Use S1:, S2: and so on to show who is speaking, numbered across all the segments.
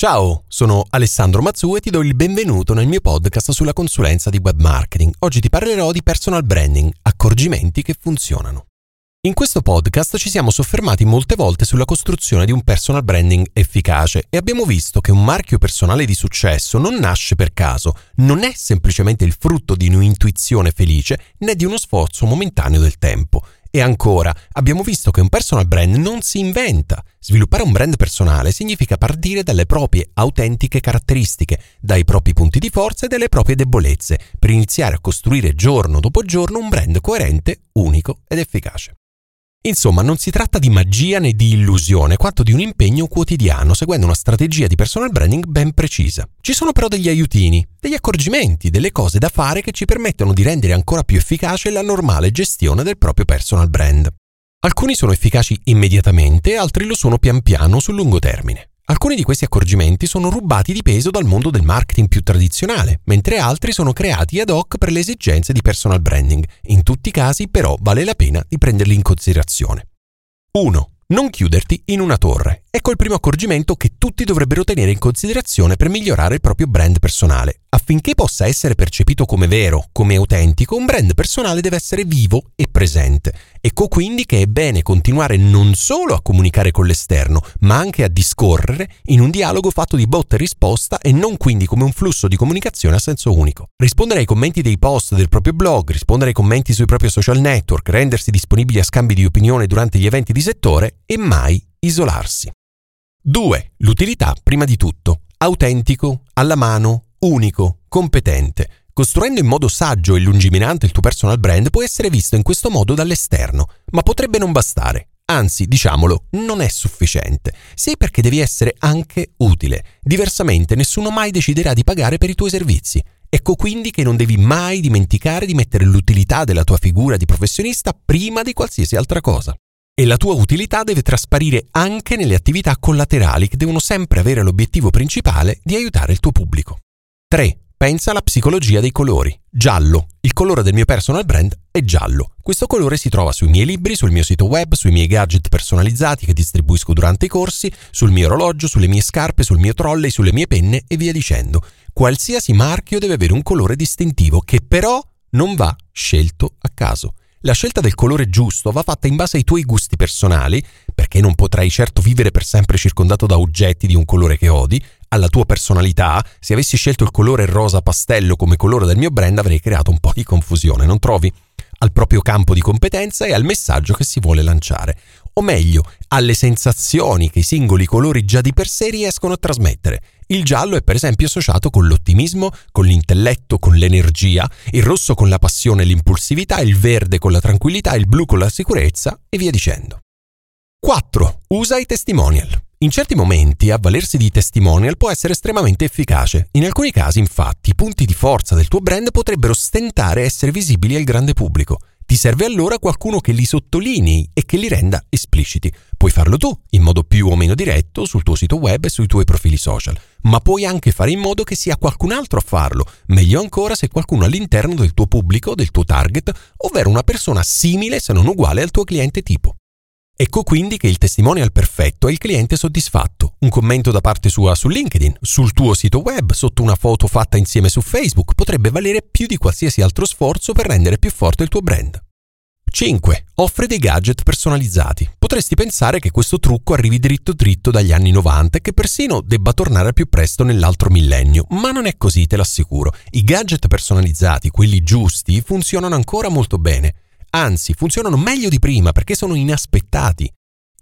S1: Ciao, sono Alessandro Mazzu e ti do il benvenuto nel mio podcast sulla consulenza di web marketing. Oggi ti parlerò di personal branding, accorgimenti che funzionano. In questo podcast ci siamo soffermati molte volte sulla costruzione di un personal branding efficace e abbiamo visto che un marchio personale di successo non nasce per caso, non è semplicemente il frutto di un'intuizione felice né di uno sforzo momentaneo del tempo. E ancora, abbiamo visto che un personal brand non si inventa. Sviluppare un brand personale significa partire dalle proprie autentiche caratteristiche, dai propri punti di forza e dalle proprie debolezze, per iniziare a costruire giorno dopo giorno un brand coerente, unico ed efficace. Insomma, non si tratta di magia né di illusione, quanto di un impegno quotidiano, seguendo una strategia di personal branding ben precisa. Ci sono però degli aiutini, degli accorgimenti, delle cose da fare che ci permettono di rendere ancora più efficace la normale gestione del proprio personal brand. Alcuni sono efficaci immediatamente, altri lo sono pian piano sul lungo termine. Alcuni di questi accorgimenti sono rubati di peso dal mondo del marketing più tradizionale, mentre altri sono creati ad hoc per le esigenze di personal branding. In tutti i casi però vale la pena di prenderli in considerazione. 1. Non chiuderti in una torre. Ecco il primo accorgimento che tutti dovrebbero tenere in considerazione per migliorare il proprio brand personale. Affinché possa essere percepito come vero, come autentico, un brand personale deve essere vivo e presente. Ecco quindi che è bene continuare non solo a comunicare con l'esterno, ma anche a discorrere in un dialogo fatto di botta e risposta e non quindi come un flusso di comunicazione a senso unico. Rispondere ai commenti dei post del proprio blog, rispondere ai commenti sui propri social network, rendersi disponibili a scambi di opinione durante gli eventi di settore e mai isolarsi. 2. L'utilità prima di tutto. Autentico, alla mano, unico, competente. Costruendo in modo saggio e lungimirante il tuo personal brand può essere visto in questo modo dall'esterno, ma potrebbe non bastare. Anzi, diciamolo, non è sufficiente. Sì perché devi essere anche utile. Diversamente nessuno mai deciderà di pagare per i tuoi servizi. Ecco quindi che non devi mai dimenticare di mettere l'utilità della tua figura di professionista prima di qualsiasi altra cosa. E la tua utilità deve trasparire anche nelle attività collaterali che devono sempre avere l'obiettivo principale di aiutare il tuo pubblico. 3. Pensa alla psicologia dei colori. Giallo. Il colore del mio personal brand è giallo. Questo colore si trova sui miei libri, sul mio sito web, sui miei gadget personalizzati che distribuisco durante i corsi, sul mio orologio, sulle mie scarpe, sul mio trolley, sulle mie penne e via dicendo. Qualsiasi marchio deve avere un colore distintivo che però non va scelto a caso. La scelta del colore giusto va fatta in base ai tuoi gusti personali, perché non potrai certo vivere per sempre circondato da oggetti di un colore che odi, alla tua personalità, se avessi scelto il colore rosa pastello come colore del mio brand avrei creato un po' di confusione, non trovi? Al proprio campo di competenza e al messaggio che si vuole lanciare, o meglio, alle sensazioni che i singoli colori già di per sé riescono a trasmettere. Il giallo è per esempio associato con l'ottimismo, con l'intelletto, con l'energia, il rosso con la passione e l'impulsività, il verde con la tranquillità, il blu con la sicurezza e via dicendo. 4. Usa i testimonial. In certi momenti avvalersi di testimonial può essere estremamente efficace. In alcuni casi, infatti, i punti di forza del tuo brand potrebbero stentare a essere visibili al grande pubblico. Ti serve allora qualcuno che li sottolinei e che li renda espliciti. Puoi farlo tu, in modo più o meno diretto, sul tuo sito web e sui tuoi profili social, ma puoi anche fare in modo che sia qualcun altro a farlo, meglio ancora se qualcuno all'interno del tuo pubblico, del tuo target, ovvero una persona simile se non uguale al tuo cliente tipo. Ecco quindi che il testimonial perfetto è il cliente soddisfatto, un commento da parte sua su LinkedIn, sul tuo sito web, sotto una foto fatta insieme su Facebook, potrebbe valere più di qualsiasi altro sforzo per rendere più forte il tuo brand. 5. Offre dei gadget personalizzati. Potresti pensare che questo trucco arrivi dritto dritto dagli anni 90 e che persino debba tornare più presto nell'altro millennio, ma non è così, te l'assicuro. I gadget personalizzati, quelli giusti, funzionano ancora molto bene. Anzi, funzionano meglio di prima perché sono inaspettati.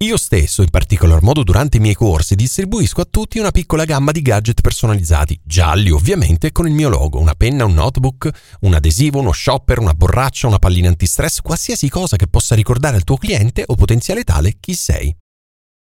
S1: Io stesso, in particolar modo durante i miei corsi, distribuisco a tutti una piccola gamma di gadget personalizzati, gialli ovviamente, con il mio logo, una penna, un notebook, un adesivo, uno shopper, una borraccia, una pallina antistress, qualsiasi cosa che possa ricordare al tuo cliente o potenziale tale chi sei.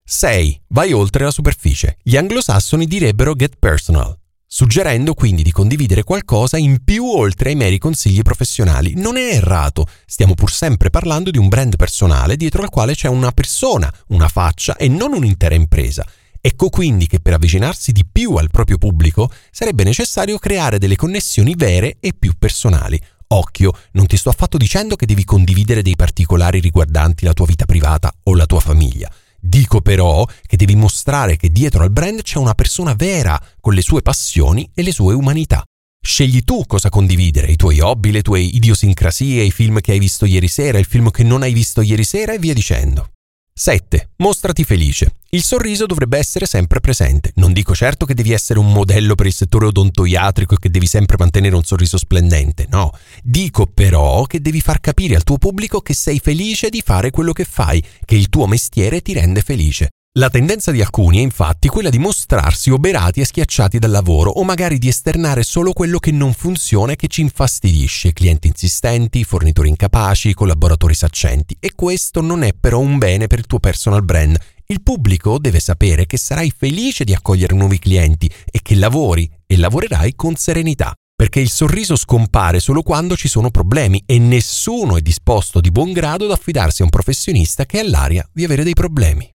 S1: 6. Vai oltre la superficie. Gli anglosassoni direbbero get personal suggerendo quindi di condividere qualcosa in più oltre ai meri consigli professionali. Non è errato, stiamo pur sempre parlando di un brand personale dietro al quale c'è una persona, una faccia e non un'intera impresa. Ecco quindi che per avvicinarsi di più al proprio pubblico sarebbe necessario creare delle connessioni vere e più personali. Occhio, non ti sto affatto dicendo che devi condividere dei particolari riguardanti la tua vita privata o la tua famiglia. Dico però che devi mostrare che dietro al brand c'è una persona vera, con le sue passioni e le sue umanità. Scegli tu cosa condividere, i tuoi hobby, le tue idiosincrasie, i film che hai visto ieri sera, il film che non hai visto ieri sera e via dicendo. 7. Mostrati felice. Il sorriso dovrebbe essere sempre presente. Non dico certo che devi essere un modello per il settore odontoiatrico e che devi sempre mantenere un sorriso splendente, no. Dico però che devi far capire al tuo pubblico che sei felice di fare quello che fai, che il tuo mestiere ti rende felice. La tendenza di alcuni è infatti quella di mostrarsi oberati e schiacciati dal lavoro o magari di esternare solo quello che non funziona e che ci infastidisce, clienti insistenti, fornitori incapaci, collaboratori saccenti e questo non è però un bene per il tuo personal brand. Il pubblico deve sapere che sarai felice di accogliere nuovi clienti e che lavori e lavorerai con serenità perché il sorriso scompare solo quando ci sono problemi e nessuno è disposto di buon grado ad affidarsi a un professionista che ha l'aria di avere dei problemi.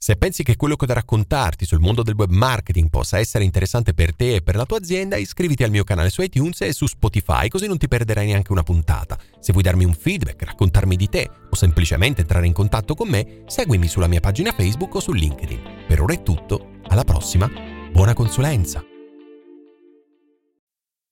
S1: Se pensi che quello che ho da raccontarti sul mondo del web marketing possa essere interessante per te e per la tua azienda, iscriviti al mio canale su iTunes e su Spotify così non ti perderai neanche una puntata. Se vuoi darmi un feedback, raccontarmi di te o semplicemente entrare in contatto con me, seguimi sulla mia pagina Facebook o su LinkedIn. Per ora è tutto, alla prossima, buona consulenza!